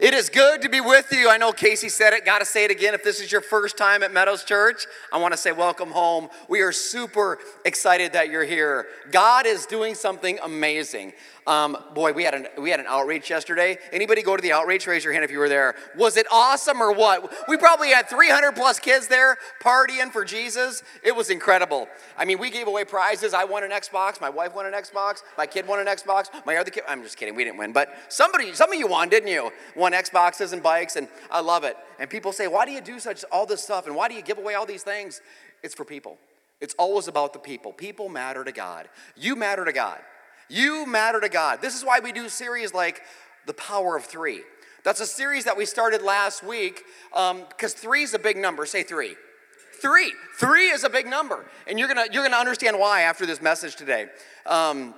It is good to be with you. I know Casey said it, got to say it again. If this is your first time at Meadows Church, I want to say welcome home. We are super excited that you're here. God is doing something amazing. Um, boy, we had an we had an outreach yesterday. Anybody go to the outreach? Raise your hand if you were there. Was it awesome or what? We probably had 300 plus kids there partying for Jesus. It was incredible. I mean, we gave away prizes. I won an Xbox. My wife won an Xbox. My kid won an Xbox. My other kid. I'm just kidding. We didn't win, but somebody, some of you won, didn't you? Won Xboxes and bikes, and I love it. And people say, why do you do such all this stuff, and why do you give away all these things? It's for people. It's always about the people. People matter to God. You matter to God. You matter to God. This is why we do series like The Power of Three. That's a series that we started last week because um, three is a big number. Say three. Three. Three is a big number. And you're going to you're gonna understand why after this message today. Um,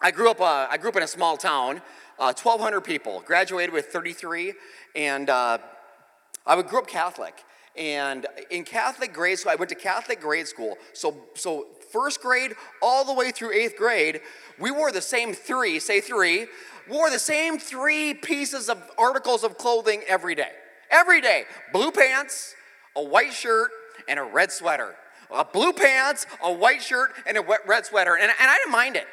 I, grew up, uh, I grew up in a small town, uh, 1,200 people, graduated with 33, and uh, I grew up Catholic. And in Catholic grade school, I went to Catholic grade school. So, so first grade all the way through eighth grade, we wore the same three, say three, wore the same three pieces of articles of clothing every day. Every day. Blue pants, a white shirt, and a red sweater. A blue pants, a white shirt, and a red sweater. And, and I didn't mind it.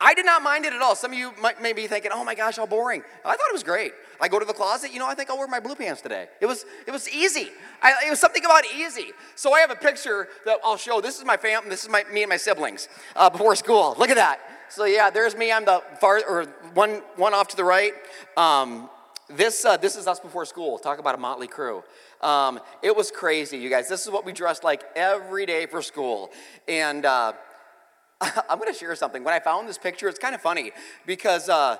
I did not mind it at all. Some of you might may be thinking, oh my gosh, how boring. I thought it was great. I go to the closet, you know, I think I'll wear my blue pants today. It was, it was easy. I, it was something about easy. So I have a picture that I'll show. This is my family, this is my, me and my siblings uh, before school. Look at that. So yeah, there's me. I'm the far, or one, one off to the right. Um, this, uh, this is us before school. Talk about a motley crew. Um, it was crazy, you guys. This is what we dressed like every day for school. And uh, I'm going to share something. When I found this picture, it's kind of funny because, uh,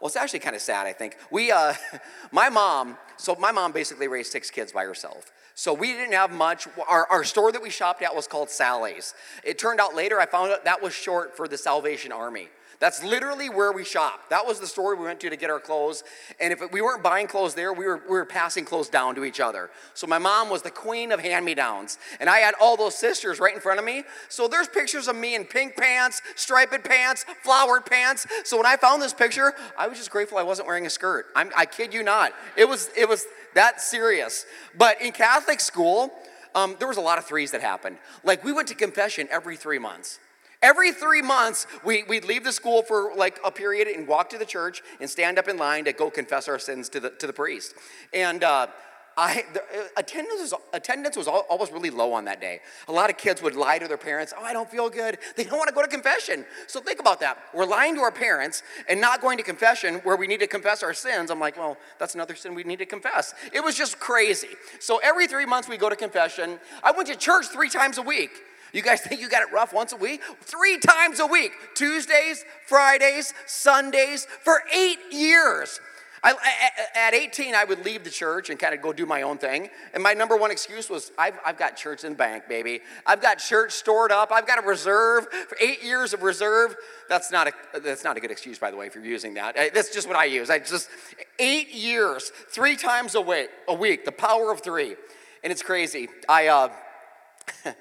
well, it's actually kind of sad, I think. We, uh, my mom, so my mom basically raised six kids by herself. So we didn't have much. Our, our store that we shopped at was called Sally's. It turned out later I found out that was short for the Salvation Army. That's literally where we shop. That was the store we went to to get our clothes. And if we weren't buying clothes there, we were, we were passing clothes down to each other. So my mom was the queen of hand me downs. And I had all those sisters right in front of me. So there's pictures of me in pink pants, striped pants, flowered pants. So when I found this picture, I was just grateful I wasn't wearing a skirt. I'm, I kid you not. It was, it was that serious. But in Catholic school, um, there was a lot of threes that happened. Like we went to confession every three months. Every three months, we, we'd leave the school for like a period and walk to the church and stand up in line to go confess our sins to the, to the priest. And uh, I, the, uh, attendance, was, attendance was always really low on that day. A lot of kids would lie to their parents, oh, I don't feel good. They don't want to go to confession. So think about that. We're lying to our parents and not going to confession where we need to confess our sins. I'm like, well, that's another sin we need to confess. It was just crazy. So every three months we go to confession. I went to church three times a week. You guys think you got it rough once a week? Three times a week Tuesdays, Fridays, Sundays for eight years. I, at 18, I would leave the church and kind of go do my own thing. And my number one excuse was I've, I've got church in bank, baby. I've got church stored up. I've got a reserve for eight years of reserve. That's not a, that's not a good excuse, by the way, if you're using that. That's just what I use. I just, eight years, three times a week, a week the power of three. And it's crazy. I, uh,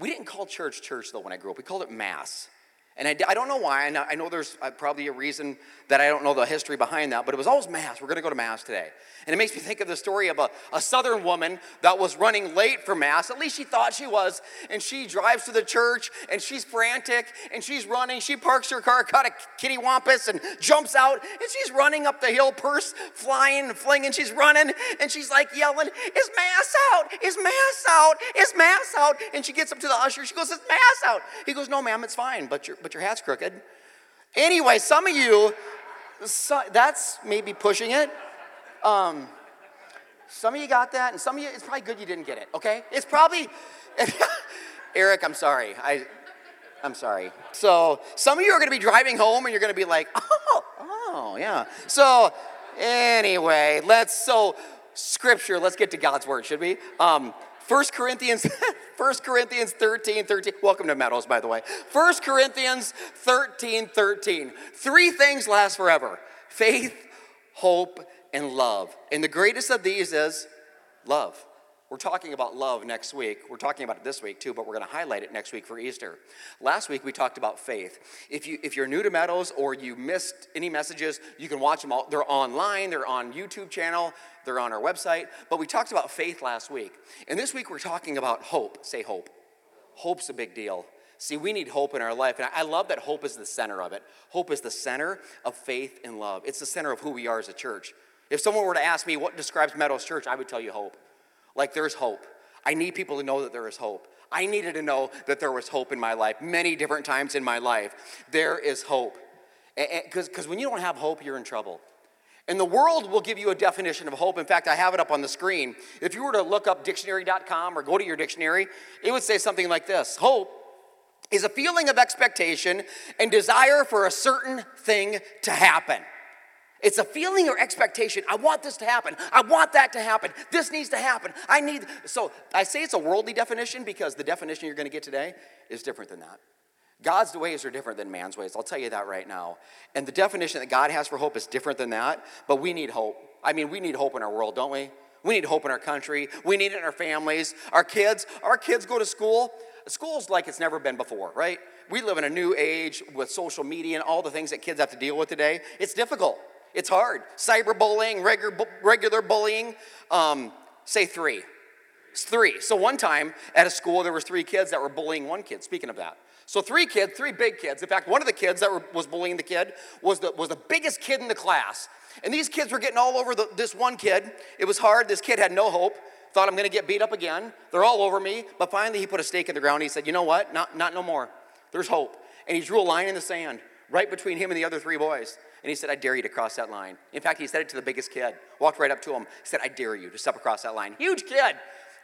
We didn't call church church though when I grew up. We called it mass. And I, I don't know why. I know, I know there's uh, probably a reason that I don't know the history behind that, but it was always Mass. We're going to go to Mass today. And it makes me think of the story of a, a Southern woman that was running late for Mass. At least she thought she was. And she drives to the church and she's frantic and she's running. She parks her car, caught a kitty wampus, and jumps out. And she's running up the hill, purse flying and flinging. She's running and she's like yelling, Is Mass out? Is Mass out? Is Mass out? And she gets up to the usher. She goes, Is Mass out? He goes, No, ma'am, it's fine, but you're, but but your hat's crooked. Anyway, some of you, so, that's maybe pushing it. Um, some of you got that, and some of you, it's probably good you didn't get it, okay? It's probably, Eric, I'm sorry. I, I'm sorry. So some of you are going to be driving home and you're going to be like, oh, oh, yeah. So anyway, let's, so scripture, let's get to God's word, should we? Um, 1 Corinthians, 1 Corinthians 13, 13. Welcome to Meadows, by the way. 1 Corinthians 13, 13. Three things last forever faith, hope, and love. And the greatest of these is love. We're talking about love next week. We're talking about it this week too, but we're going to highlight it next week for Easter. Last week we talked about faith. If you if you're new to Meadows or you missed any messages, you can watch them all. They're online. They're on YouTube channel. They're on our website. But we talked about faith last week, and this week we're talking about hope. Say hope. Hope's a big deal. See, we need hope in our life, and I love that hope is the center of it. Hope is the center of faith and love. It's the center of who we are as a church. If someone were to ask me what describes Meadows Church, I would tell you hope. Like there's hope. I need people to know that there is hope. I needed to know that there was hope in my life many different times in my life. There is hope. Because when you don't have hope, you're in trouble. And the world will give you a definition of hope. In fact, I have it up on the screen. If you were to look up dictionary.com or go to your dictionary, it would say something like this Hope is a feeling of expectation and desire for a certain thing to happen. It's a feeling or expectation. I want this to happen. I want that to happen. This needs to happen. I need. So I say it's a worldly definition because the definition you're going to get today is different than that. God's ways are different than man's ways. I'll tell you that right now. And the definition that God has for hope is different than that, but we need hope. I mean, we need hope in our world, don't we? We need hope in our country. We need it in our families. Our kids, our kids go to school. School's like it's never been before, right? We live in a new age with social media and all the things that kids have to deal with today. It's difficult. It's hard. Cyberbullying, regular, regular bullying. Um, say three. It's three. So one time at a school, there was three kids that were bullying one kid. Speaking of that. So three kids, three big kids. In fact, one of the kids that were, was bullying the kid was the, was the biggest kid in the class. And these kids were getting all over the, this one kid. It was hard. This kid had no hope. Thought I'm going to get beat up again. They're all over me. But finally, he put a stake in the ground. He said, You know what? Not, not no more. There's hope. And he drew a line in the sand right between him and the other three boys. And he said, I dare you to cross that line. In fact, he said it to the biggest kid. Walked right up to him. Said, I dare you to step across that line. Huge kid.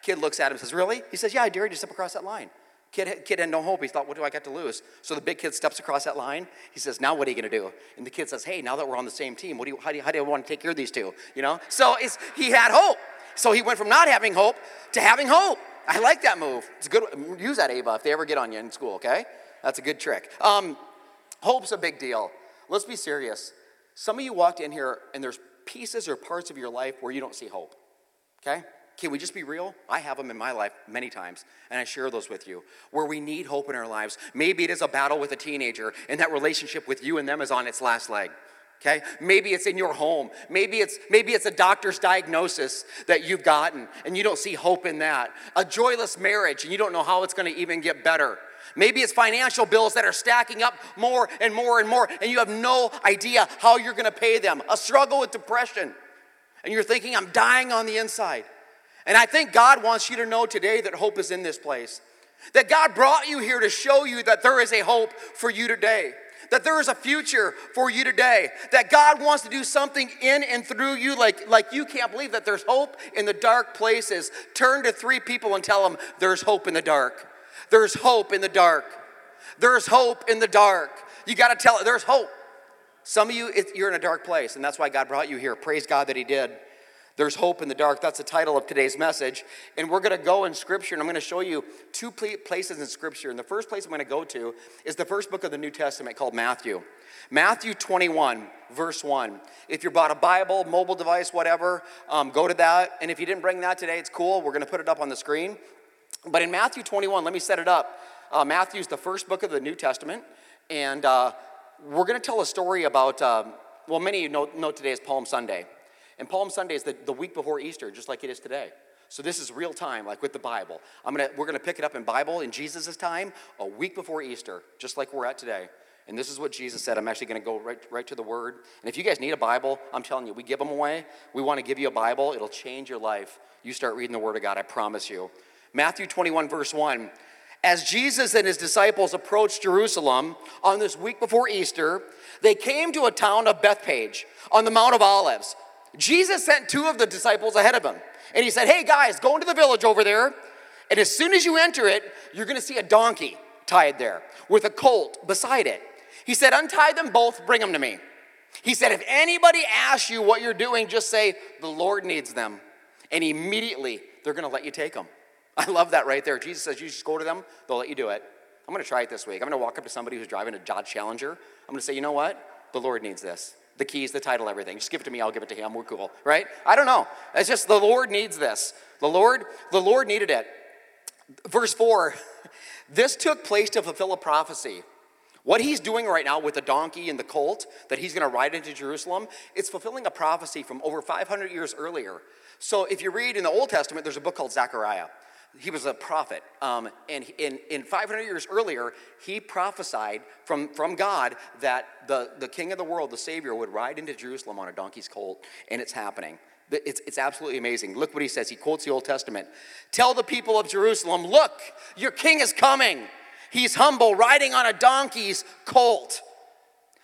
Kid looks at him and says, Really? He says, Yeah, I dare you to step across that line. Kid, kid had no hope. He thought, What do I got to lose? So the big kid steps across that line. He says, Now what are you going to do? And the kid says, Hey, now that we're on the same team, what do you, how, do you, how do you want to take care of these two? You know? So he had hope. So he went from not having hope to having hope. I like that move. It's good. Use that, Ava, if they ever get on you in school, okay? That's a good trick. Um, hope's a big deal. Let's be serious. Some of you walked in here and there's pieces or parts of your life where you don't see hope. Okay? Can we just be real? I have them in my life many times, and I share those with you, where we need hope in our lives. Maybe it is a battle with a teenager, and that relationship with you and them is on its last leg. Okay? Maybe it's in your home. Maybe it's maybe it's a doctor's diagnosis that you've gotten and you don't see hope in that. A joyless marriage and you don't know how it's going to even get better. Maybe it's financial bills that are stacking up more and more and more, and you have no idea how you're going to pay them. A struggle with depression, and you're thinking, I'm dying on the inside. And I think God wants you to know today that hope is in this place. That God brought you here to show you that there is a hope for you today. That there is a future for you today. That God wants to do something in and through you like, like you can't believe that there's hope in the dark places. Turn to three people and tell them there's hope in the dark. There's hope in the dark. There's hope in the dark. You got to tell it, there's hope. Some of you, you're in a dark place, and that's why God brought you here. Praise God that He did. There's hope in the dark. That's the title of today's message. And we're going to go in Scripture, and I'm going to show you two places in Scripture. And the first place I'm going to go to is the first book of the New Testament called Matthew. Matthew 21, verse 1. If you bought a Bible, mobile device, whatever, um, go to that. And if you didn't bring that today, it's cool. We're going to put it up on the screen. But in Matthew 21, let me set it up. Uh, Matthew's the first book of the New Testament, and uh, we're going to tell a story about, uh, well, many of you know, know, today is Palm Sunday. And Palm Sunday is the, the week before Easter, just like it is today. So this is real time, like with the Bible. I'm gonna, we're going to pick it up in Bible in Jesus' time, a week before Easter, just like we're at today. And this is what Jesus said. I'm actually going to go right, right to the Word. And if you guys need a Bible, I'm telling you, we give them away. We want to give you a Bible. It'll change your life. You start reading the Word of God, I promise you. Matthew 21, verse 1. As Jesus and his disciples approached Jerusalem on this week before Easter, they came to a town of Bethpage on the Mount of Olives. Jesus sent two of the disciples ahead of him. And he said, Hey guys, go into the village over there. And as soon as you enter it, you're going to see a donkey tied there with a colt beside it. He said, Untie them both, bring them to me. He said, If anybody asks you what you're doing, just say, The Lord needs them. And immediately they're going to let you take them. I love that right there. Jesus says, You just go to them, they'll let you do it. I'm to try it this week. I'm to walk up to somebody who's driving a Dodge Challenger. I'm to say, You know what? The Lord needs this. The keys, the title, everything. Just give it to me, I'll give it to him. We're cool, right? I don't know. It's just the Lord needs this. The Lord, the Lord needed it. Verse 4 this took place to fulfill a prophecy. What he's doing right now with the donkey and the colt that he's going to ride into Jerusalem, it's fulfilling a prophecy from over 500 years earlier. So if you read in the Old Testament, there's a book called Zechariah. He was a prophet. Um, and in, in 500 years earlier, he prophesied from, from God that the, the king of the world, the Savior, would ride into Jerusalem on a donkey's colt, and it's happening. It's, it's absolutely amazing. Look what he says. He quotes the Old Testament. Tell the people of Jerusalem, look, your king is coming. He's humble, riding on a donkey's colt.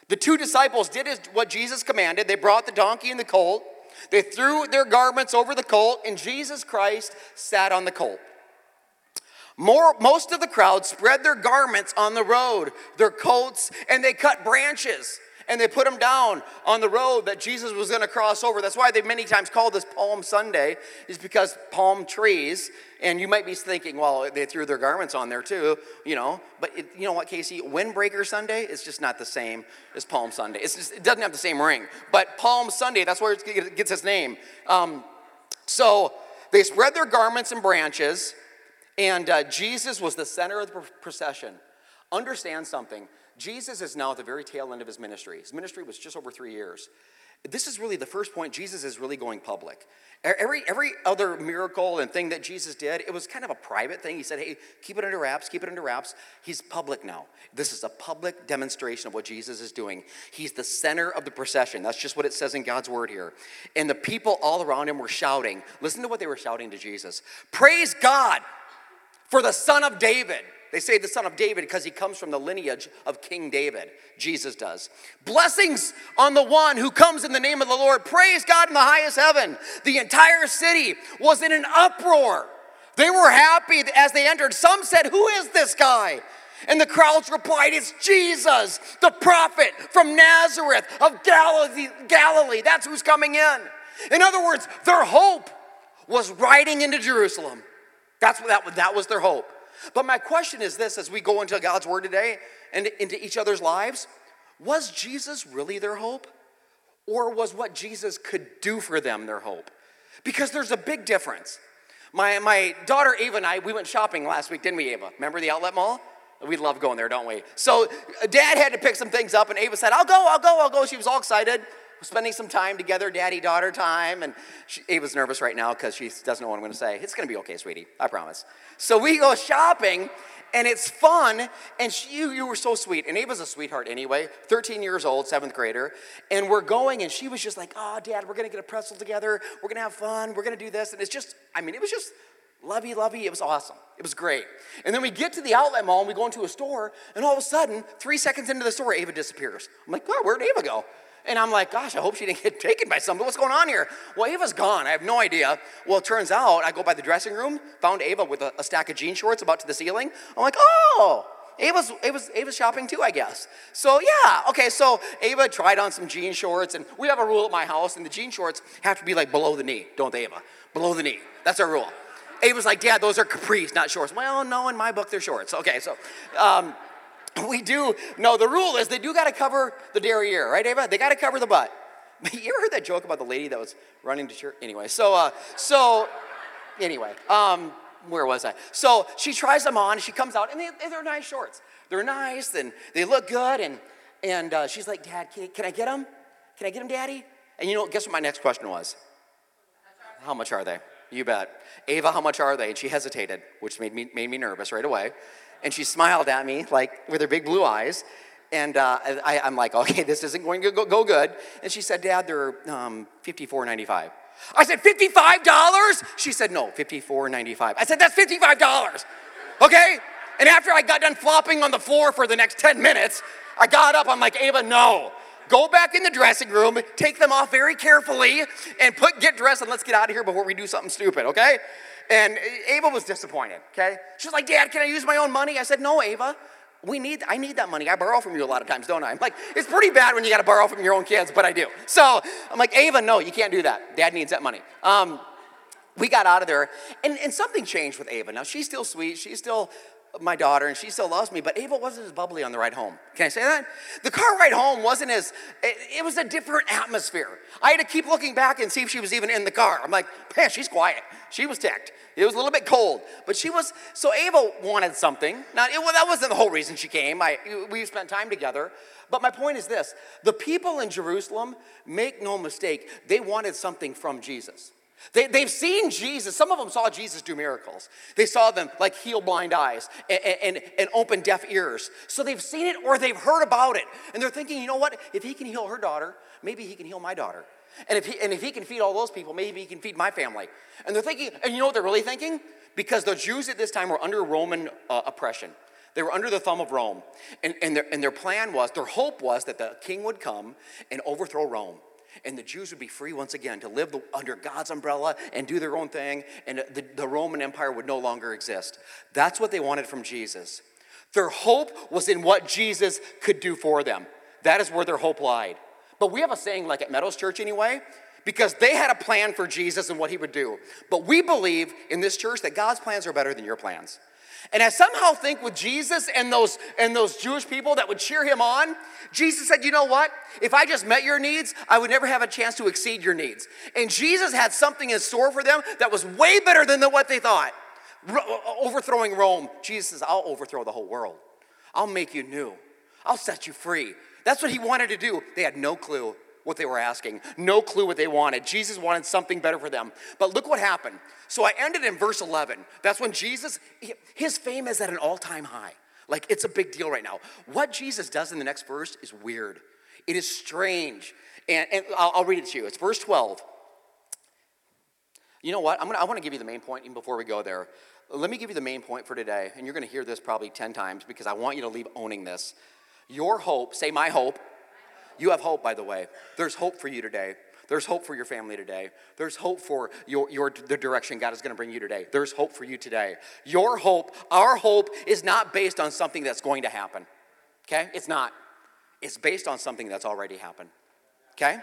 The two disciples did what Jesus commanded. They brought the donkey and the colt. They threw their garments over the colt, and Jesus Christ sat on the colt. More, most of the crowd spread their garments on the road, their coats, and they cut branches and they put them down on the road that Jesus was going to cross over. That's why they many times call this Palm Sunday, is because palm trees. And you might be thinking, well, they threw their garments on there too, you know. But it, you know what, Casey? Windbreaker Sunday is just not the same as Palm Sunday. Just, it doesn't have the same ring. But Palm Sunday, that's where it gets its name. Um, so they spread their garments and branches, and uh, Jesus was the center of the procession. Understand something. Jesus is now at the very tail end of his ministry. His ministry was just over three years. This is really the first point. Jesus is really going public. Every, every other miracle and thing that Jesus did, it was kind of a private thing. He said, hey, keep it under wraps, keep it under wraps. He's public now. This is a public demonstration of what Jesus is doing. He's the center of the procession. That's just what it says in God's word here. And the people all around him were shouting. Listen to what they were shouting to Jesus Praise God for the Son of David. They say the son of David because he comes from the lineage of King David. Jesus does. Blessings on the one who comes in the name of the Lord. Praise God in the highest heaven. The entire city was in an uproar. They were happy as they entered. Some said, Who is this guy? And the crowds replied, It's Jesus, the prophet from Nazareth of Galilee. That's who's coming in. In other words, their hope was riding into Jerusalem. That's what that, that was their hope. But my question is this as we go into God's word today and into each other's lives was Jesus really their hope? Or was what Jesus could do for them their hope? Because there's a big difference. My, my daughter Ava and I, we went shopping last week, didn't we, Ava? Remember the outlet mall? We love going there, don't we? So uh, dad had to pick some things up, and Ava said, I'll go, I'll go, I'll go. She was all excited spending some time together, daddy daughter time. And she, Ava's nervous right now because she doesn't know what I'm going to say. It's going to be okay, sweetie. I promise. So we go shopping and it's fun. And she, you, you were so sweet. And Ava's a sweetheart anyway, 13 years old, seventh grader. And we're going, and she was just like, oh, dad, we're going to get a pretzel together. We're going to have fun. We're going to do this. And it's just, I mean, it was just lovey lovey. It was awesome. It was great. And then we get to the outlet mall and we go into a store, and all of a sudden, three seconds into the store, Ava disappears. I'm like, oh, where'd Ava go? And I'm like, gosh, I hope she didn't get taken by somebody. What's going on here? Well, Ava's gone. I have no idea. Well, it turns out I go by the dressing room, found Ava with a, a stack of jean shorts about to the ceiling. I'm like, oh, Ava's, Ava's, Ava's shopping too, I guess. So, yeah, okay, so Ava tried on some jean shorts, and we have a rule at my house, and the jean shorts have to be like below the knee, don't they, Ava? Below the knee. That's our rule. Ava's like, Dad, those are capris, not shorts. Well, no, in my book, they're shorts. Okay, so, um, we do no the rule is they do got to cover the derriere right ava? They got to cover the butt. You ever heard that joke about the lady that was running to church? Anyway so uh so anyway um where was i? So she tries them on she comes out and they, they're nice shorts. They're nice and they look good and and uh, she's like dad can, can i get them can i get them daddy? And you know guess what my next question was? How much are they? You bet. Ava how much are they? And she hesitated which made me made me nervous right away and she smiled at me, like with her big blue eyes. And uh, I, am like, okay, this isn't going to go, go good. And she said, Dad, they're um, $54.95. I said, $55? She said, no, $54.95. I said, that's $55. Okay? And after I got done flopping on the floor for the next 10 minutes, I got up. I'm like, Ava, no. Go back in the dressing room, take them off very carefully, and put get dressed, and let's get out of here before we do something stupid, okay? And Ava was disappointed, okay? She was like, Dad, can I use my own money? I said, No, Ava. We need, I need that money. I borrow from you a lot of times, don't I? I'm like, it's pretty bad when you gotta borrow from your own kids, but I do. So I'm like, Ava, no, you can't do that. Dad needs that money. Um, we got out of there, and, and something changed with Ava. Now, she's still sweet. She's still my daughter and she still loves me, but Ava wasn't as bubbly on the ride home. Can I say that? The car ride home wasn't as, it, it, was a different atmosphere. I had to keep looking back and see if she was even in the car. I'm like, man, she's quiet. She was ticked. It was a little bit cold, but she was, so Ava wanted something. Now, it, that wasn't the whole reason she came. I, we spent time together. But my point is this the people in Jerusalem, make no mistake, they wanted something from Jesus. They, they've seen Jesus. Some of them saw Jesus do miracles. They saw them like heal blind eyes and, and, and open deaf ears. So they've seen it or they've heard about it. And they're thinking, you know what? If he can heal her daughter, maybe he can heal my daughter. And if he, and if he can feed all those people, maybe he can feed my family. And they're thinking, and you know what they're really thinking? Because the Jews at this time were under Roman uh, oppression. They were under the thumb of Rome. And, and, their, and their plan was, their hope was that the king would come and overthrow Rome and the Jews would be free once again to live the, under God's umbrella and do their own thing, and the, the Roman Empire would no longer exist. That's what they wanted from Jesus. Their hope was in what Jesus could do for them. That is where their hope lied. But we have a saying, like at Meadows Church anyway, because they had a plan for Jesus and what he would do. But we believe in this church that God's plans are better than your plans. And I somehow think with Jesus and those and those Jewish people that would cheer him on, Jesus said, "You know what? If I just met your needs, I would never have a chance to exceed your needs." And Jesus had something in store for them that was way better than what they thought. overthrowing Rome, Jesus says, "I'll overthrow the whole world. I'll make you new. I'll set you free." That's what he wanted to do. They had no clue what they were asking, no clue what they wanted. Jesus wanted something better for them. But look what happened. So I ended in verse 11. That's when Jesus, his fame is at an all time high. Like it's a big deal right now. What Jesus does in the next verse is weird, it is strange. And, and I'll, I'll read it to you. It's verse 12. You know what? I'm gonna, I want to give you the main point even before we go there. Let me give you the main point for today, and you're going to hear this probably 10 times because I want you to leave owning this. Your hope, say my hope, you have hope, by the way. There's hope for you today. There's hope for your family today. There's hope for your, your, the direction God is going to bring you today. There's hope for you today. Your hope, our hope, is not based on something that's going to happen. Okay? It's not. It's based on something that's already happened. Okay?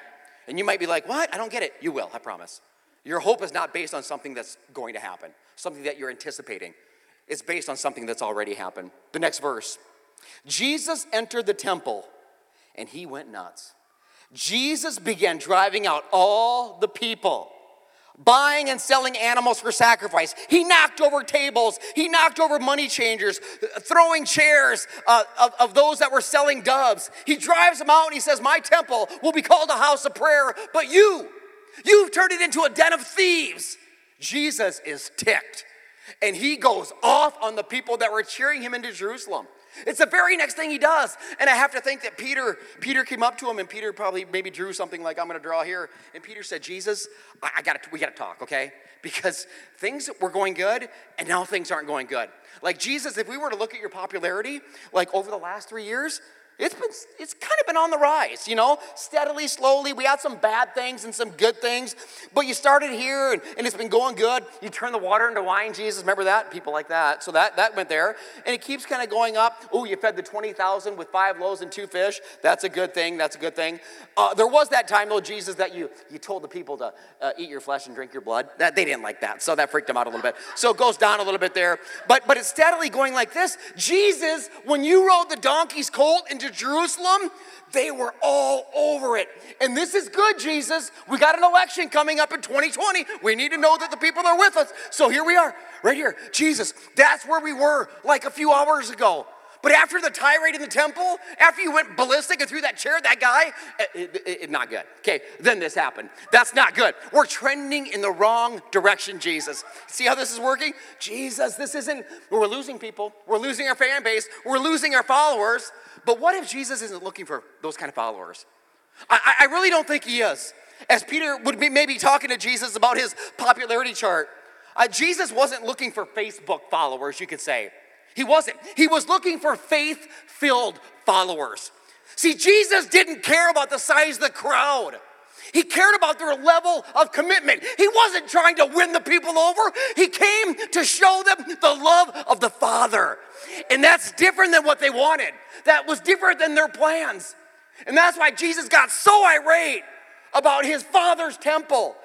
And you might be like, what? I don't get it. You will, I promise. Your hope is not based on something that's going to happen, something that you're anticipating. It's based on something that's already happened. The next verse Jesus entered the temple and he went nuts. Jesus began driving out all the people, buying and selling animals for sacrifice. He knocked over tables, he knocked over money changers, throwing chairs uh, of, of those that were selling doves. He drives them out and he says, My temple will be called a house of prayer, but you, you've turned it into a den of thieves. Jesus is ticked. And he goes off on the people that were cheering him into Jerusalem. It's the very next thing he does. And I have to think that Peter, Peter came up to him and Peter probably maybe drew something like I'm gonna draw here. And Peter said, Jesus, I, I gotta, we gotta talk, okay? Because things were going good and now things aren't going good. Like Jesus, if we were to look at your popularity, like over the last three years, it's been it's kind of been on the rise you know? Steadily slowly we had some bad things and some good things but you started here and, and it's been going good. You turn the water into wine jesus remember that? People like that. So that that went there and it keeps kind of going up. Oh you fed the 20000 with five loaves and two fish. That's a good thing that's a good thing. Uh, there was that time though jesus that you you told the people to uh, eat your flesh and drink your blood. That they didn't like that so that freaked them out a little bit. So it goes down a little bit there. But but it's steadily going like this. Jesus when you rode the donkey's colt into Jerusalem, they were all over it. And this is good, Jesus. We got an election coming up in 2020. We need to know that the people are with us. So here we are, right here. Jesus, that's where we were like a few hours ago. But after the tirade in the temple, after you went ballistic and threw that chair at that guy, it, it, it, not good. Okay, then this happened. That's not good. We're trending in the wrong direction, Jesus. See how this is working? Jesus, this isn't, we're losing people. We're losing our fan base. We're losing our followers. But what if Jesus isn't looking for those kind of followers? I, I really don't think he is. As Peter would be maybe talking to Jesus about his popularity chart, uh, Jesus wasn't looking for Facebook followers, you could say. He wasn't. He was looking for faith filled followers. See, Jesus didn't care about the size of the crowd. He cared about their level of commitment. He wasn't trying to win the people over. He came to show them the love of the Father. And that's different than what they wanted. That was different than their plans. And that's why Jesus got so irate about his Father's temple.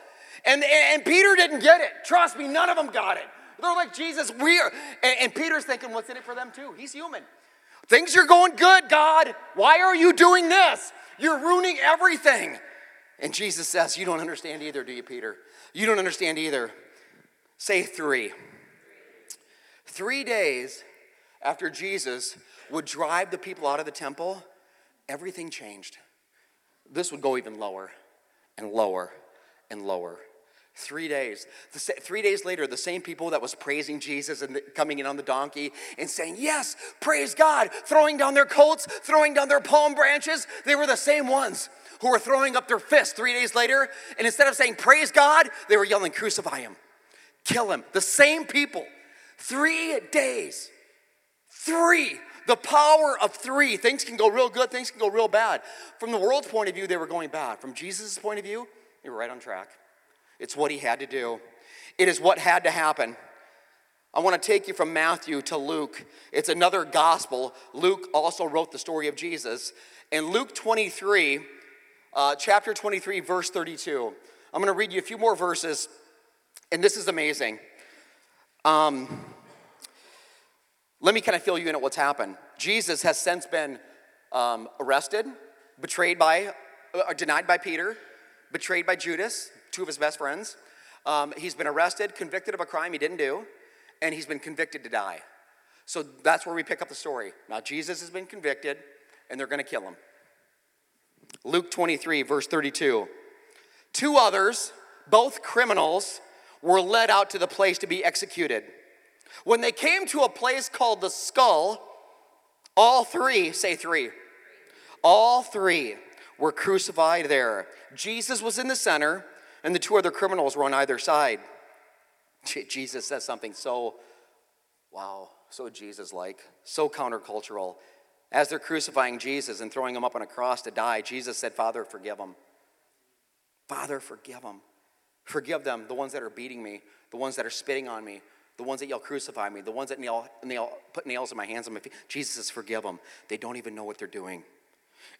And, and Peter didn't get it. Trust me, none of them got it. They're like, Jesus, we are. And, and Peter's thinking, what's in it for them too? He's human. Things are going good, God. Why are you doing this? You're ruining everything. And Jesus says, You don't understand either, do you, Peter? You don't understand either. Say three. Three days after Jesus would drive the people out of the temple, everything changed. This would go even lower and lower and lower. Three days. Three days later, the same people that was praising Jesus and coming in on the donkey and saying, Yes, praise God, throwing down their coats, throwing down their palm branches, they were the same ones who were throwing up their fists three days later. And instead of saying, Praise God, they were yelling, Crucify him, kill him. The same people. Three days. Three. The power of three. Things can go real good, things can go real bad. From the world's point of view, they were going bad. From Jesus' point of view, they were right on track. It's what he had to do, it is what had to happen. I want to take you from Matthew to Luke. It's another gospel. Luke also wrote the story of Jesus. In Luke 23, uh, chapter 23, verse 32, I'm going to read you a few more verses, and this is amazing. Um, let me kind of fill you in at what's happened. Jesus has since been um, arrested, betrayed by, uh, denied by Peter, betrayed by Judas, two of his best friends. Um, he's been arrested, convicted of a crime he didn't do, and he's been convicted to die. So that's where we pick up the story. Now, Jesus has been convicted, and they're going to kill him. Luke 23, verse 32. Two others, both criminals, were led out to the place to be executed. When they came to a place called the skull, all three, say three, all three were crucified there. Jesus was in the center, and the two other criminals were on either side. Jesus says something so, wow, so Jesus like, so countercultural. As they're crucifying Jesus and throwing him up on a cross to die, Jesus said, Father, forgive them. Father, forgive them. Forgive them, the ones that are beating me, the ones that are spitting on me, the ones that yell, crucify me, the ones that nail, nail, put nails in my hands and my feet. Jesus says, forgive them. They don't even know what they're doing.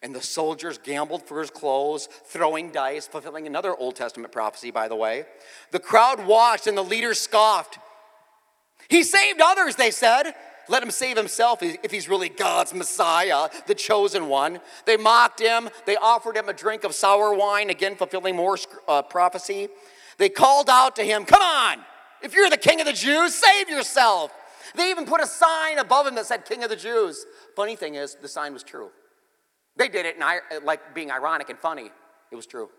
And the soldiers gambled for his clothes, throwing dice, fulfilling another Old Testament prophecy, by the way. The crowd watched and the leaders scoffed. He saved others, they said. Let him save himself if he's really God's Messiah, the chosen one. They mocked him. They offered him a drink of sour wine, again fulfilling more uh, prophecy. They called out to him, Come on, if you're the king of the Jews, save yourself. They even put a sign above him that said King of the Jews. Funny thing is, the sign was true. They did it, and I, like being ironic and funny, it was true.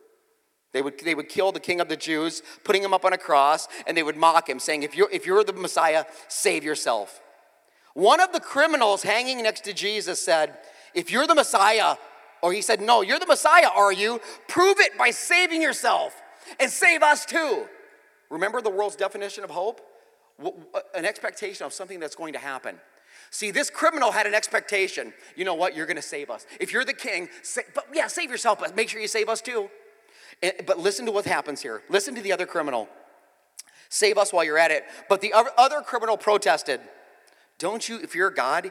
They would, they would kill the king of the Jews, putting him up on a cross, and they would mock him, saying, if you're, if you're the Messiah, save yourself. One of the criminals hanging next to Jesus said, If you're the Messiah, or he said, No, you're the Messiah, are you? Prove it by saving yourself and save us too. Remember the world's definition of hope? An expectation of something that's going to happen. See, this criminal had an expectation. You know what? You're going to save us. If you're the king, say, but yeah, save yourself, but make sure you save us too. And, but listen to what happens here. Listen to the other criminal. Save us while you're at it. But the other criminal protested. Don't you, if you're God,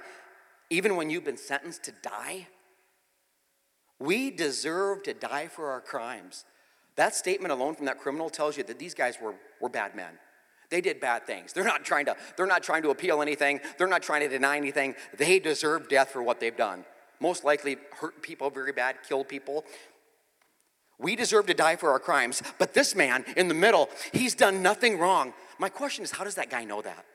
even when you've been sentenced to die, we deserve to die for our crimes. That statement alone from that criminal tells you that these guys were, were bad men. They did bad things. They're not trying to, they're not trying to appeal anything. They're not trying to deny anything. They deserve death for what they've done. Most likely hurt people very bad, killed people. We deserve to die for our crimes. But this man in the middle, he's done nothing wrong. My question is, how does that guy know that?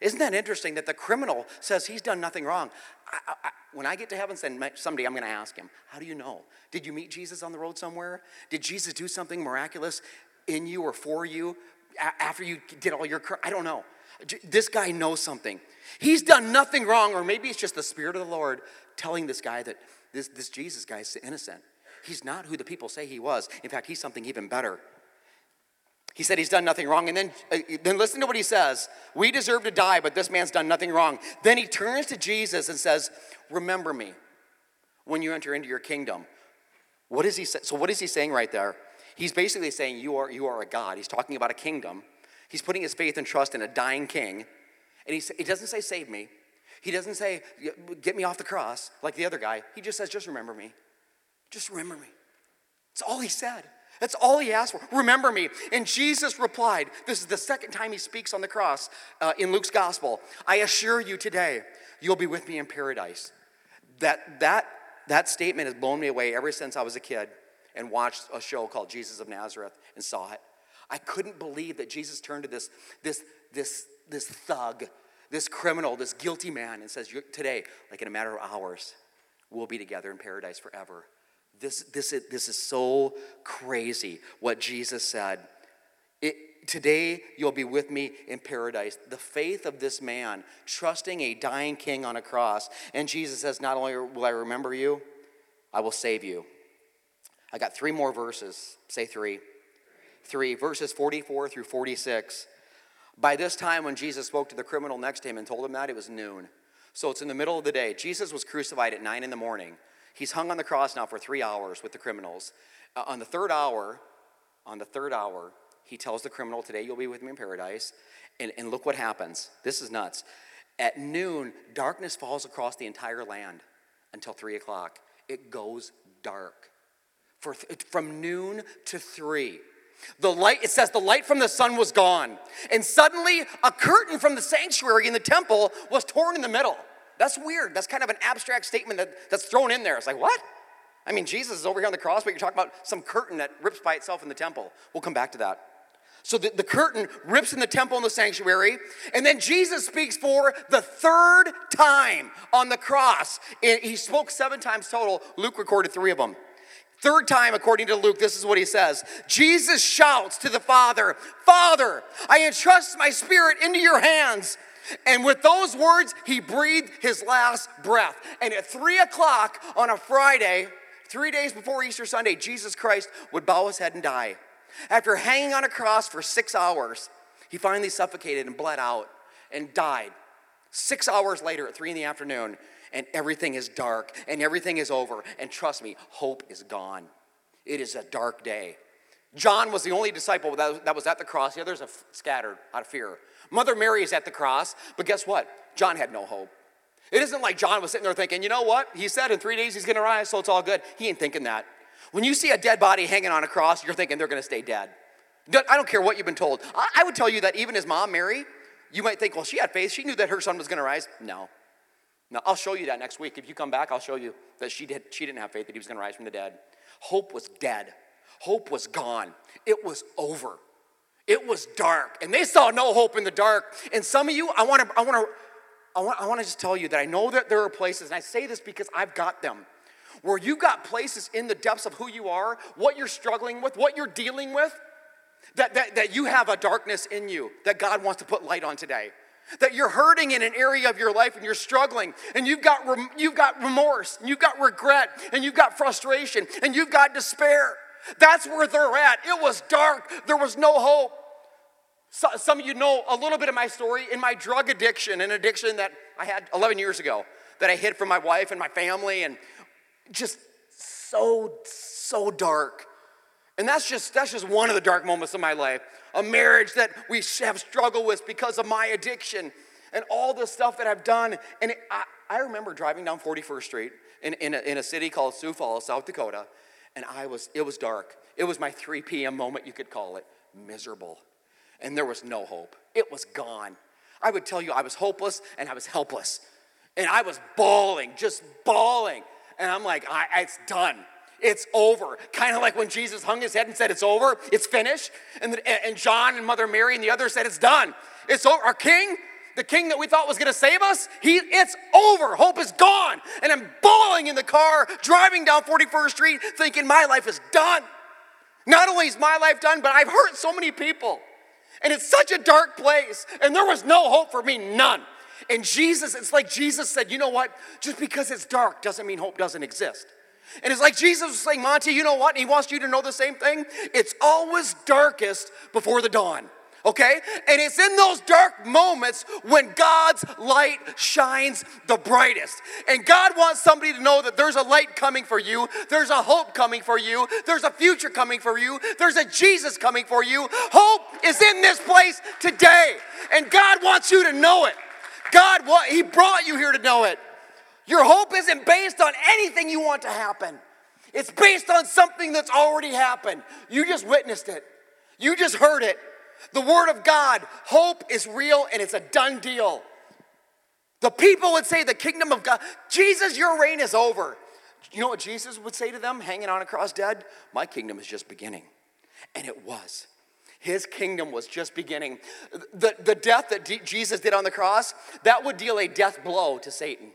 Isn't that interesting that the criminal says he's done nothing wrong? I, I, when I get to heaven someday, I'm going to ask him, How do you know? Did you meet Jesus on the road somewhere? Did Jesus do something miraculous in you or for you after you did all your I don't know. This guy knows something. He's done nothing wrong, or maybe it's just the Spirit of the Lord telling this guy that this, this Jesus guy is innocent. He's not who the people say he was. In fact, he's something even better. He said he's done nothing wrong. And then, uh, then listen to what he says. We deserve to die, but this man's done nothing wrong. Then he turns to Jesus and says, Remember me when you enter into your kingdom. What is he say? So what is he saying right there? He's basically saying you are, you are a God. He's talking about a kingdom. He's putting his faith and trust in a dying king. And he, he doesn't say, save me. He doesn't say, get me off the cross like the other guy. He just says, just remember me. Just remember me. That's all he said. That's all he asked for. Remember me. And Jesus replied, This is the second time he speaks on the cross uh, in Luke's gospel. I assure you today, you'll be with me in paradise. That, that, that statement has blown me away ever since I was a kid and watched a show called Jesus of Nazareth and saw it. I couldn't believe that Jesus turned to this, this, this, this thug, this criminal, this guilty man, and says, Today, like in a matter of hours, we'll be together in paradise forever. This, this, is, this is so crazy what Jesus said. It, today you'll be with me in paradise. The faith of this man, trusting a dying king on a cross. And Jesus says, Not only will I remember you, I will save you. I got three more verses. Say three. Three, verses 44 through 46. By this time, when Jesus spoke to the criminal next to him and told him that, it was noon. So it's in the middle of the day. Jesus was crucified at nine in the morning. He's hung on the cross now for three hours with the criminals. Uh, on the third hour, on the third hour, he tells the criminal, Today you'll be with me in paradise. And, and look what happens. This is nuts. At noon, darkness falls across the entire land until three o'clock. It goes dark. For, from noon to three. The light, it says the light from the sun was gone. And suddenly a curtain from the sanctuary in the temple was torn in the middle. That's weird. That's kind of an abstract statement that, that's thrown in there. It's like, what? I mean, Jesus is over here on the cross, but you're talking about some curtain that rips by itself in the temple. We'll come back to that. So the, the curtain rips in the temple in the sanctuary, and then Jesus speaks for the third time on the cross. And He spoke seven times total. Luke recorded three of them. Third time, according to Luke, this is what he says Jesus shouts to the Father, Father, I entrust my spirit into your hands. And with those words, he breathed his last breath. And at three o'clock on a Friday, three days before Easter Sunday, Jesus Christ would bow his head and die. After hanging on a cross for six hours, he finally suffocated and bled out and died. Six hours later, at three in the afternoon, and everything is dark and everything is over. And trust me, hope is gone. It is a dark day. John was the only disciple that was at the cross. The others are scattered out of fear. Mother Mary is at the cross, but guess what? John had no hope. It isn't like John was sitting there thinking, you know what? He said in three days he's gonna rise, so it's all good. He ain't thinking that. When you see a dead body hanging on a cross, you're thinking they're gonna stay dead. I don't care what you've been told. I would tell you that even his mom, Mary, you might think, well, she had faith. She knew that her son was gonna rise. No. No, I'll show you that next week. If you come back, I'll show you that she, did, she didn't have faith that he was gonna rise from the dead. Hope was dead, hope was gone, it was over. It was dark, and they saw no hope in the dark. And some of you, I want to, I want to, I want, I want to just tell you that I know that there are places, and I say this because I've got them, where you got places in the depths of who you are, what you're struggling with, what you're dealing with, that, that, that you have a darkness in you that God wants to put light on today. That you're hurting in an area of your life and you're struggling, and you've got, rem- you've got remorse, and you've got regret, and you've got frustration, and you've got despair. That's where they're at. It was dark, there was no hope. So, some of you know a little bit of my story in my drug addiction, an addiction that I had 11 years ago that I hid from my wife and my family, and just so, so dark. And that's just that's just one of the dark moments of my life. A marriage that we have struggled with because of my addiction and all the stuff that I've done. And it, I, I remember driving down 41st Street in, in, a, in a city called Sioux Falls, South Dakota, and I was, it was dark. It was my 3 p.m. moment, you could call it, miserable. And there was no hope. It was gone. I would tell you I was hopeless and I was helpless. And I was bawling, just bawling. And I'm like, I, it's done. It's over. Kind of like when Jesus hung his head and said, It's over, it's finished. And, and John and Mother Mary and the others said, It's done. It's over. Our king, the king that we thought was going to save us, he, it's over. Hope is gone. And I'm bawling in the car, driving down 41st Street, thinking my life is done. Not only is my life done, but I've hurt so many people. And it's such a dark place, and there was no hope for me, none. And Jesus, it's like Jesus said, you know what? Just because it's dark doesn't mean hope doesn't exist. And it's like Jesus was saying, Monty, you know what? And he wants you to know the same thing. It's always darkest before the dawn okay? And it's in those dark moments when God's light shines the brightest. And God wants somebody to know that there's a light coming for you, there's a hope coming for you, there's a future coming for you, there's a Jesus coming for you. Hope is in this place today. And God wants you to know it. God, what He brought you here to know it. Your hope isn't based on anything you want to happen. It's based on something that's already happened. You just witnessed it, you just heard it. The Word of God, hope is real and it's a done deal. The people would say, The kingdom of God, Jesus, your reign is over. You know what Jesus would say to them, hanging on a cross dead? My kingdom is just beginning. And it was. His kingdom was just beginning. The, the death that D- Jesus did on the cross, that would deal a death blow to Satan,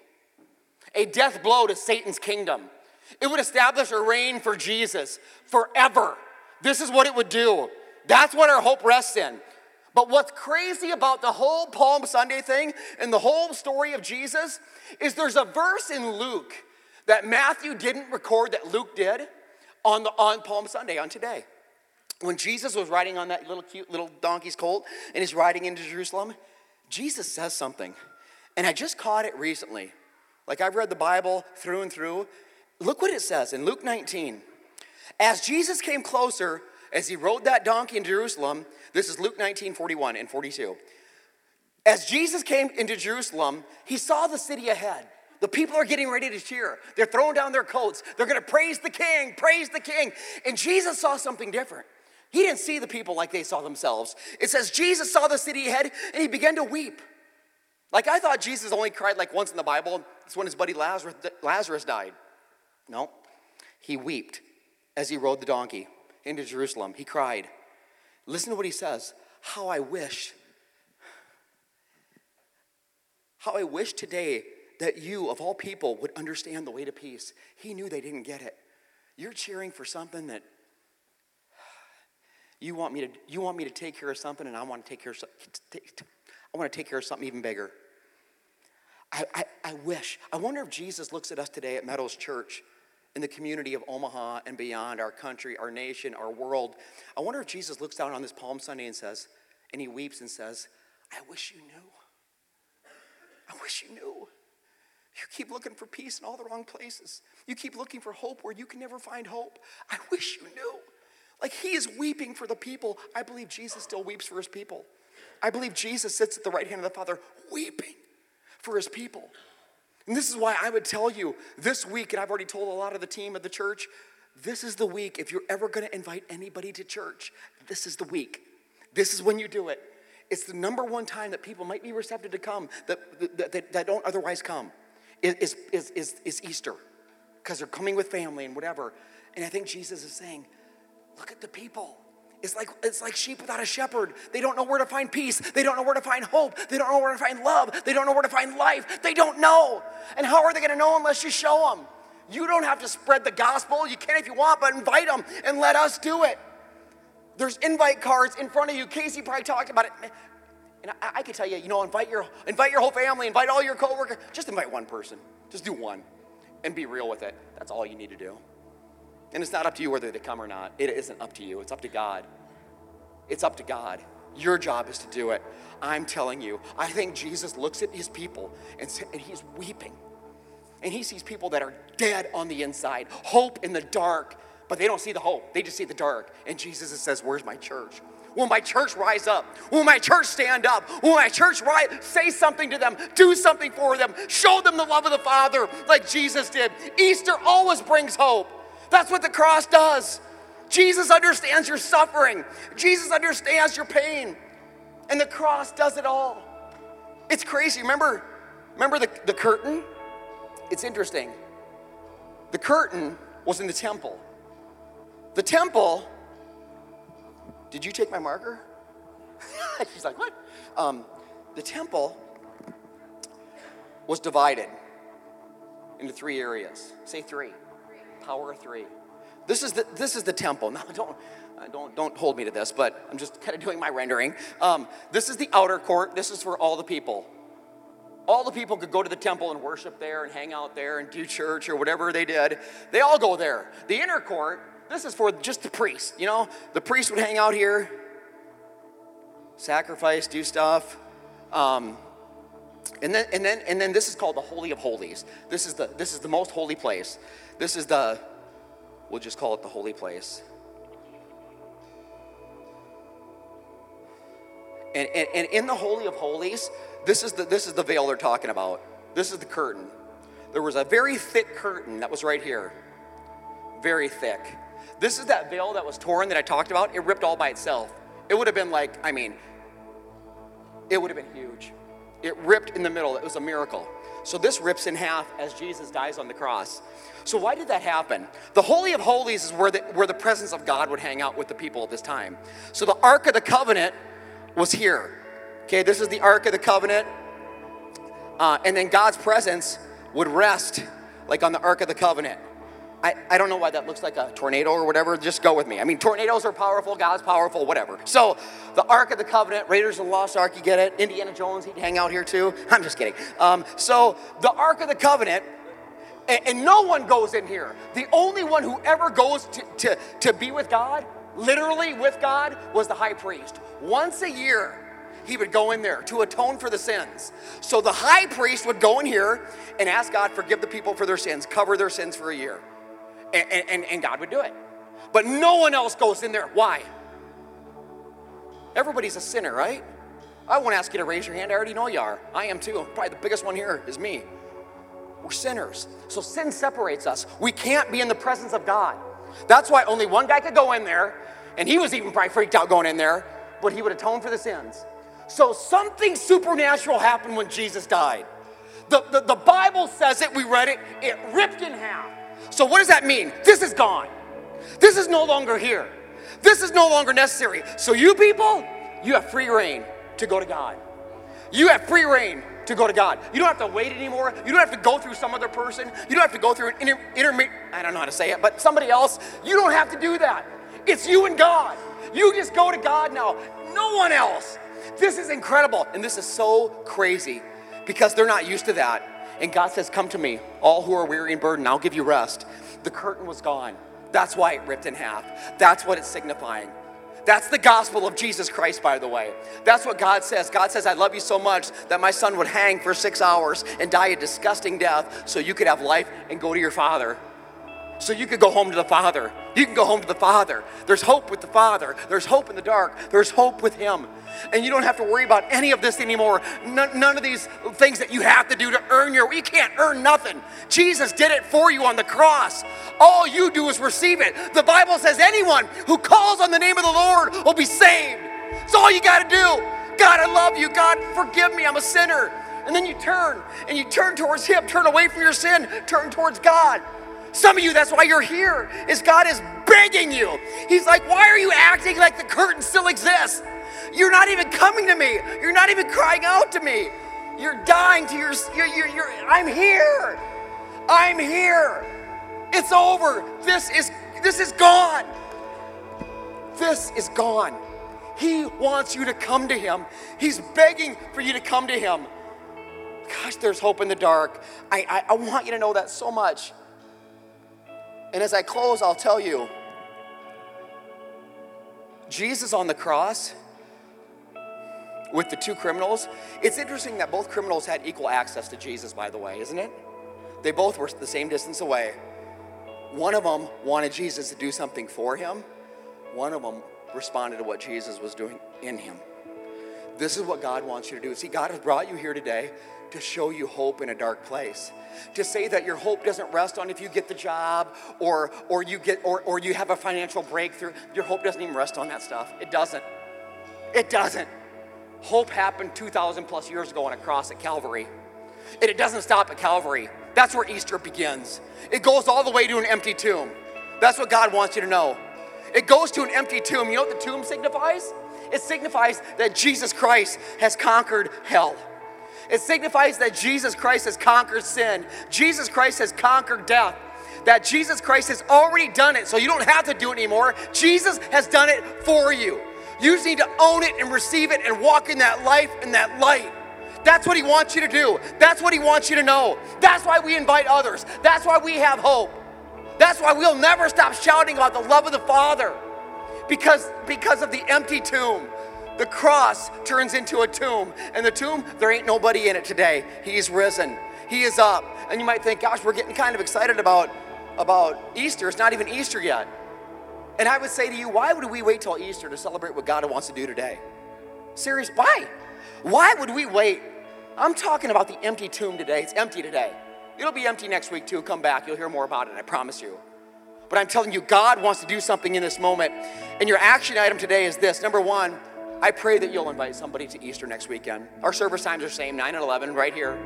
a death blow to Satan's kingdom. It would establish a reign for Jesus forever. This is what it would do. That's what our hope rests in. But what's crazy about the whole Palm Sunday thing and the whole story of Jesus is there's a verse in Luke that Matthew didn't record that Luke did on, the, on Palm Sunday, on today. When Jesus was riding on that little cute little donkey's colt and he's riding into Jerusalem, Jesus says something. And I just caught it recently. Like I've read the Bible through and through. Look what it says in Luke 19. As Jesus came closer, as he rode that donkey in Jerusalem, this is Luke 19, 41 and 42. As Jesus came into Jerusalem, he saw the city ahead. The people are getting ready to cheer. They're throwing down their coats. They're going to praise the king, praise the king. And Jesus saw something different. He didn't see the people like they saw themselves. It says Jesus saw the city ahead and he began to weep. Like I thought Jesus only cried like once in the Bible. It's when his buddy Lazarus, Lazarus died. No, he wept as he rode the donkey into Jerusalem. He cried. Listen to what he says. How I wish, how I wish today that you, of all people, would understand the way to peace. He knew they didn't get it. You're cheering for something that you want me to, you want me to take care of something, and I want to take care of I want to take care of something even bigger. I, I, I wish. I wonder if Jesus looks at us today at Meadows Church in the community of Omaha and beyond, our country, our nation, our world. I wonder if Jesus looks down on this Palm Sunday and says, and he weeps and says, I wish you knew. I wish you knew. You keep looking for peace in all the wrong places. You keep looking for hope where you can never find hope. I wish you knew. Like he is weeping for the people. I believe Jesus still weeps for his people. I believe Jesus sits at the right hand of the Father weeping for his people. And this is why I would tell you this week, and I've already told a lot of the team of the church, this is the week. If you're ever to invite anybody to church, this is the week. This is when you do it. It's the number one time that people might be receptive to come that, that, that, that don't otherwise come is, is, is, is Easter because they're coming with family and whatever. And I think Jesus is saying, look at the people. It's like, it's like sheep without a shepherd. They don't know where to find peace. They don't know where to find hope. They don't know where to find love. They don't know where to find life. They don't know. And how are they going to know unless you show them? You don't have to spread the gospel. You can if you want, but invite them and let us do it. There's invite cards in front of you. Casey probably talked about it. And I, I can tell you, you know, invite your invite your whole family, invite all your coworkers. Just invite one person. Just do one, and be real with it. That's all you need to do. And it's not up to you whether they come or not. It isn't up to you, it's up to God. It's up to God. Your job is to do it. I'm telling you, I think Jesus looks at his people and, and he's weeping. And he sees people that are dead on the inside, hope in the dark, but they don't see the hope. They just see the dark. And Jesus says, Where's my church? Will my church rise up? Will my church stand up? Will my church rise, say something to them, do something for them, show them the love of the Father like Jesus did? Easter always brings hope. That's what the cross does. Jesus understands your suffering, Jesus understands your pain, and the cross does it all. It's crazy. Remember, remember the, the curtain? It's interesting. The curtain was in the temple. The temple, did you take my marker? She's like, what? Um, the temple was divided into three areas. Say three. Power of three. This is the, this is the temple. Now, don't, uh, don't, don't hold me to this, but I'm just kind of doing my rendering. Um, this is the outer court. This is for all the people. All the people could go to the temple and worship there and hang out there and do church or whatever they did. They all go there. The inner court, this is for just the priest. You know, the priest would hang out here, sacrifice, do stuff. Um, and then, and then, and then this is called the Holy of Holies. This is the, this is the most holy place. This is the, we'll just call it the holy place. And, and, and in the Holy of Holies, this is, the, this is the veil they're talking about. This is the curtain. There was a very thick curtain that was right here. very thick. This is that veil that was torn that I talked about. It ripped all by itself. It would have been like, I mean, it would have been huge. It ripped in the middle. It was a miracle. So this rips in half as Jesus dies on the cross. So why did that happen? The Holy of Holies is where the, where the presence of God would hang out with the people at this time. So the Ark of the Covenant was here. Okay, this is the Ark of the Covenant. Uh, and then God's presence would rest like on the Ark of the Covenant. I, I don't know why that looks like a tornado or whatever. Just go with me. I mean, tornadoes are powerful, God's powerful, whatever. So, the Ark of the Covenant, Raiders of the Lost Ark, you get it. Indiana Jones, he'd hang out here too. I'm just kidding. Um, so, the Ark of the Covenant, and, and, no one goes in here. The only one who ever goes to, to, to be with God, literally with God, was the high priest. Once a year, he would go in there to atone for the sins. So the high priest would go in here and ask God, forgive the people for their sins, cover their sins for a year and, and, and God would do it. But no one else goes in there. Why? Everybody's a sinner, right? I won't ask you to raise your hand. I already know you are. I am too. Probably the biggest one here is me. We're sinners. So sin separates us. We can't be in the presence of God. That's why only one guy could go in there, and he was even probably freaked out going in there, but he would atone for the sins. So something supernatural happened when Jesus died. The, the, the Bible says it, we read it, it ripped in half. So, what does that mean? This is gone. This is no longer here. This is no longer necessary. So, you people, you have free rein to go to God. You have free rein to go to God. You don't have to wait anymore. You don't have to go through some other person. You don't have to go through an inter- intermediate, I don't know how to say it, but somebody else. You don't have to do that. It's you and God. You just go to God now. No one else. This is incredible. And this is so crazy because they're not used to that. And God says, Come to me, all who are weary and burdened, I'll give you rest. The curtain was gone. That's why it ripped in half. That's what it's signifying. That's the gospel of Jesus Christ, by the way. That's what God says. God says, I love you so much that my son would hang for six hours and die a disgusting death so you could have life and go to your father so you could go home to the Father. You can go home to the Father. There's hope with the Father. There's hope in the dark. There's hope with Him. And you don't have to worry about any of this anymore. None, none of these things that you have to do to earn your, you can't earn nothing. Jesus did it for you on the cross. All you do is receive it. The Bible says anyone who calls on the name of the Lord will be saved. That's all you got to do. God, I love you. God, forgive me. I'm a sinner. And then you turn and you turn towards Him, turn away from your sin, turn towards God. Some of you, that's why you're here, is God is begging you. He's like, why are you acting like the curtain still exists? You're not even coming to me. You're not even crying out to me. You're dying to your, you're, you're, you're I'm here. I'm here. It's over. This is, this is gone. This is gone. He wants you to come to him. He's begging for you to come to him. Gosh, there's hope in the dark. I, I, I want you to know that so much. And as I close, I'll tell you Jesus on the cross with the two criminals. It's interesting that both criminals had equal access to Jesus, by the way, isn't it? They both were the same distance away. One of them wanted Jesus to do something for him, one of them responded to what Jesus was doing in him. This is what God wants you to do. See, God has brought you here today to show you hope in a dark place. To say that your hope doesn't rest on if you get the job or or you get or, or you have a financial breakthrough. Your hope doesn't even rest on that stuff. It doesn't. It doesn't. Hope happened 2,000 plus years ago on a cross at Calvary. And it doesn't stop at Calvary. That's where Easter begins. It goes all the way to an empty tomb. That's what God wants you to know. It goes to an empty tomb. You know what the tomb signifies? It signifies that Jesus Christ has conquered hell. It signifies that Jesus Christ has conquered sin. Jesus Christ has conquered death. That Jesus Christ has already done it, so you don't have to do it anymore. Jesus has done it for you. You just need to own it and receive it and walk in that life and that light. That's what He wants you to do. That's what He wants you to know. That's why we invite others. That's why we have hope. That's why we'll never stop shouting about the love of the Father because, because of the empty tomb. The cross turns into a tomb, and the tomb, there ain't nobody in it today. He's risen, He is up. And you might think, gosh, we're getting kind of excited about, about Easter. It's not even Easter yet. And I would say to you, why would we wait till Easter to celebrate what God wants to do today? Serious, why? Why would we wait? I'm talking about the empty tomb today. It's empty today. It'll be empty next week too. Come back, you'll hear more about it, I promise you. But I'm telling you, God wants to do something in this moment. And your action item today is this number one, I pray that you'll invite somebody to Easter next weekend. Our service times are same, 9 and 11, right here.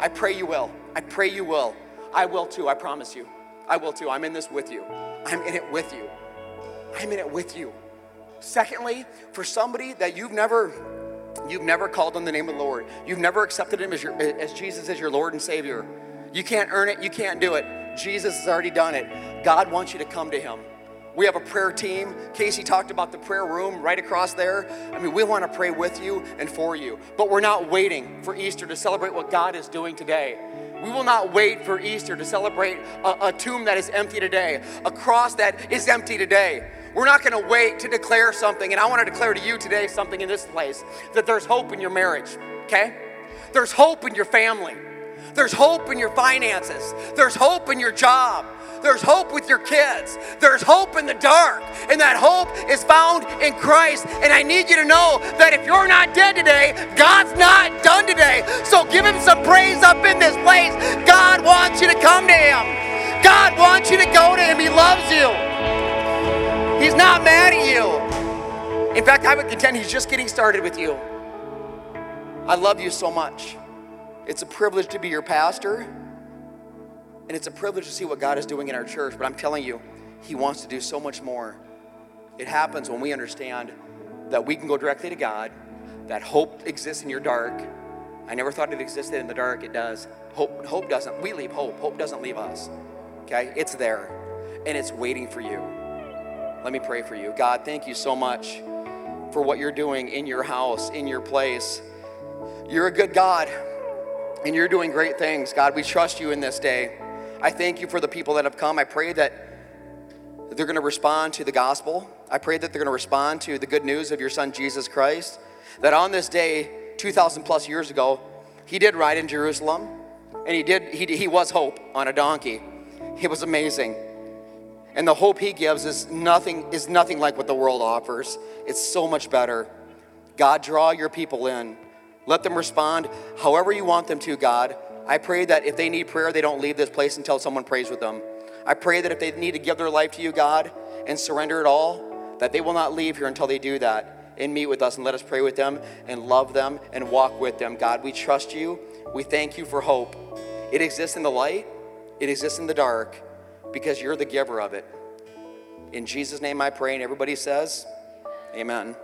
I pray you will. I pray you will. I will too, I promise you. I will too. I'm in this with you. I'm in it with you. I'm in it with you. Secondly, for somebody that you've never you've never called on the name of the Lord, you've never accepted him as your as Jesus as your Lord and Savior. You can't earn it, you can't do it. Jesus has already done it. God wants you to come to him. We have a prayer team. Casey talked about the prayer room right across there. I mean, we want to pray with you and for you. But we're not waiting for Easter to celebrate what God is doing today. We will not wait for Easter to celebrate a, a tomb that is empty today, a cross that is empty today. We're not going to wait to declare something. And I want to declare to you today something in this place that there's hope in your marriage, okay? There's hope in your family. There's hope in your finances. There's hope in your job. There's hope with your kids. There's hope in the dark. And that hope is found in Christ. And I need you to know that if you're not dead today, God's not done today. So give him some praise up in this place. God wants you to come to him. God wants you to go to him. He loves you. He's not mad at you. In fact, I would contend he's just getting started with you. I love you so much. It's a privilege to be your pastor. And it's a privilege to see what God is doing in our church, but I'm telling you, He wants to do so much more. It happens when we understand that we can go directly to God, that hope exists in your dark. I never thought it existed in the dark. It does. Hope, hope doesn't. We leave hope. Hope doesn't leave us. Okay? It's there, and it's waiting for you. Let me pray for you. God, thank you so much for what you're doing in your house, in your place. You're a good God, and you're doing great things. God, we trust you in this day. I thank you for the people that have come. I pray that they're going to respond to the gospel. I pray that they're going to respond to the good news of your son Jesus Christ. That on this day, 2,000 plus years ago, he did ride in Jerusalem and he did he, he was hope on a donkey. It was amazing. And the hope he gives is nothing is nothing like what the world offers. It's so much better. God, draw your people in. Let them respond however you want them to, God. I pray that if they need prayer, they don't leave this place until someone prays with them. I pray that if they need to give their life to you, God, and surrender it all, that they will not leave here until they do that and meet with us and let us pray with them and love them and walk with them. God, we trust you. We thank you for hope. It exists in the light, it exists in the dark because you're the giver of it. In Jesus' name I pray, and everybody says, Amen.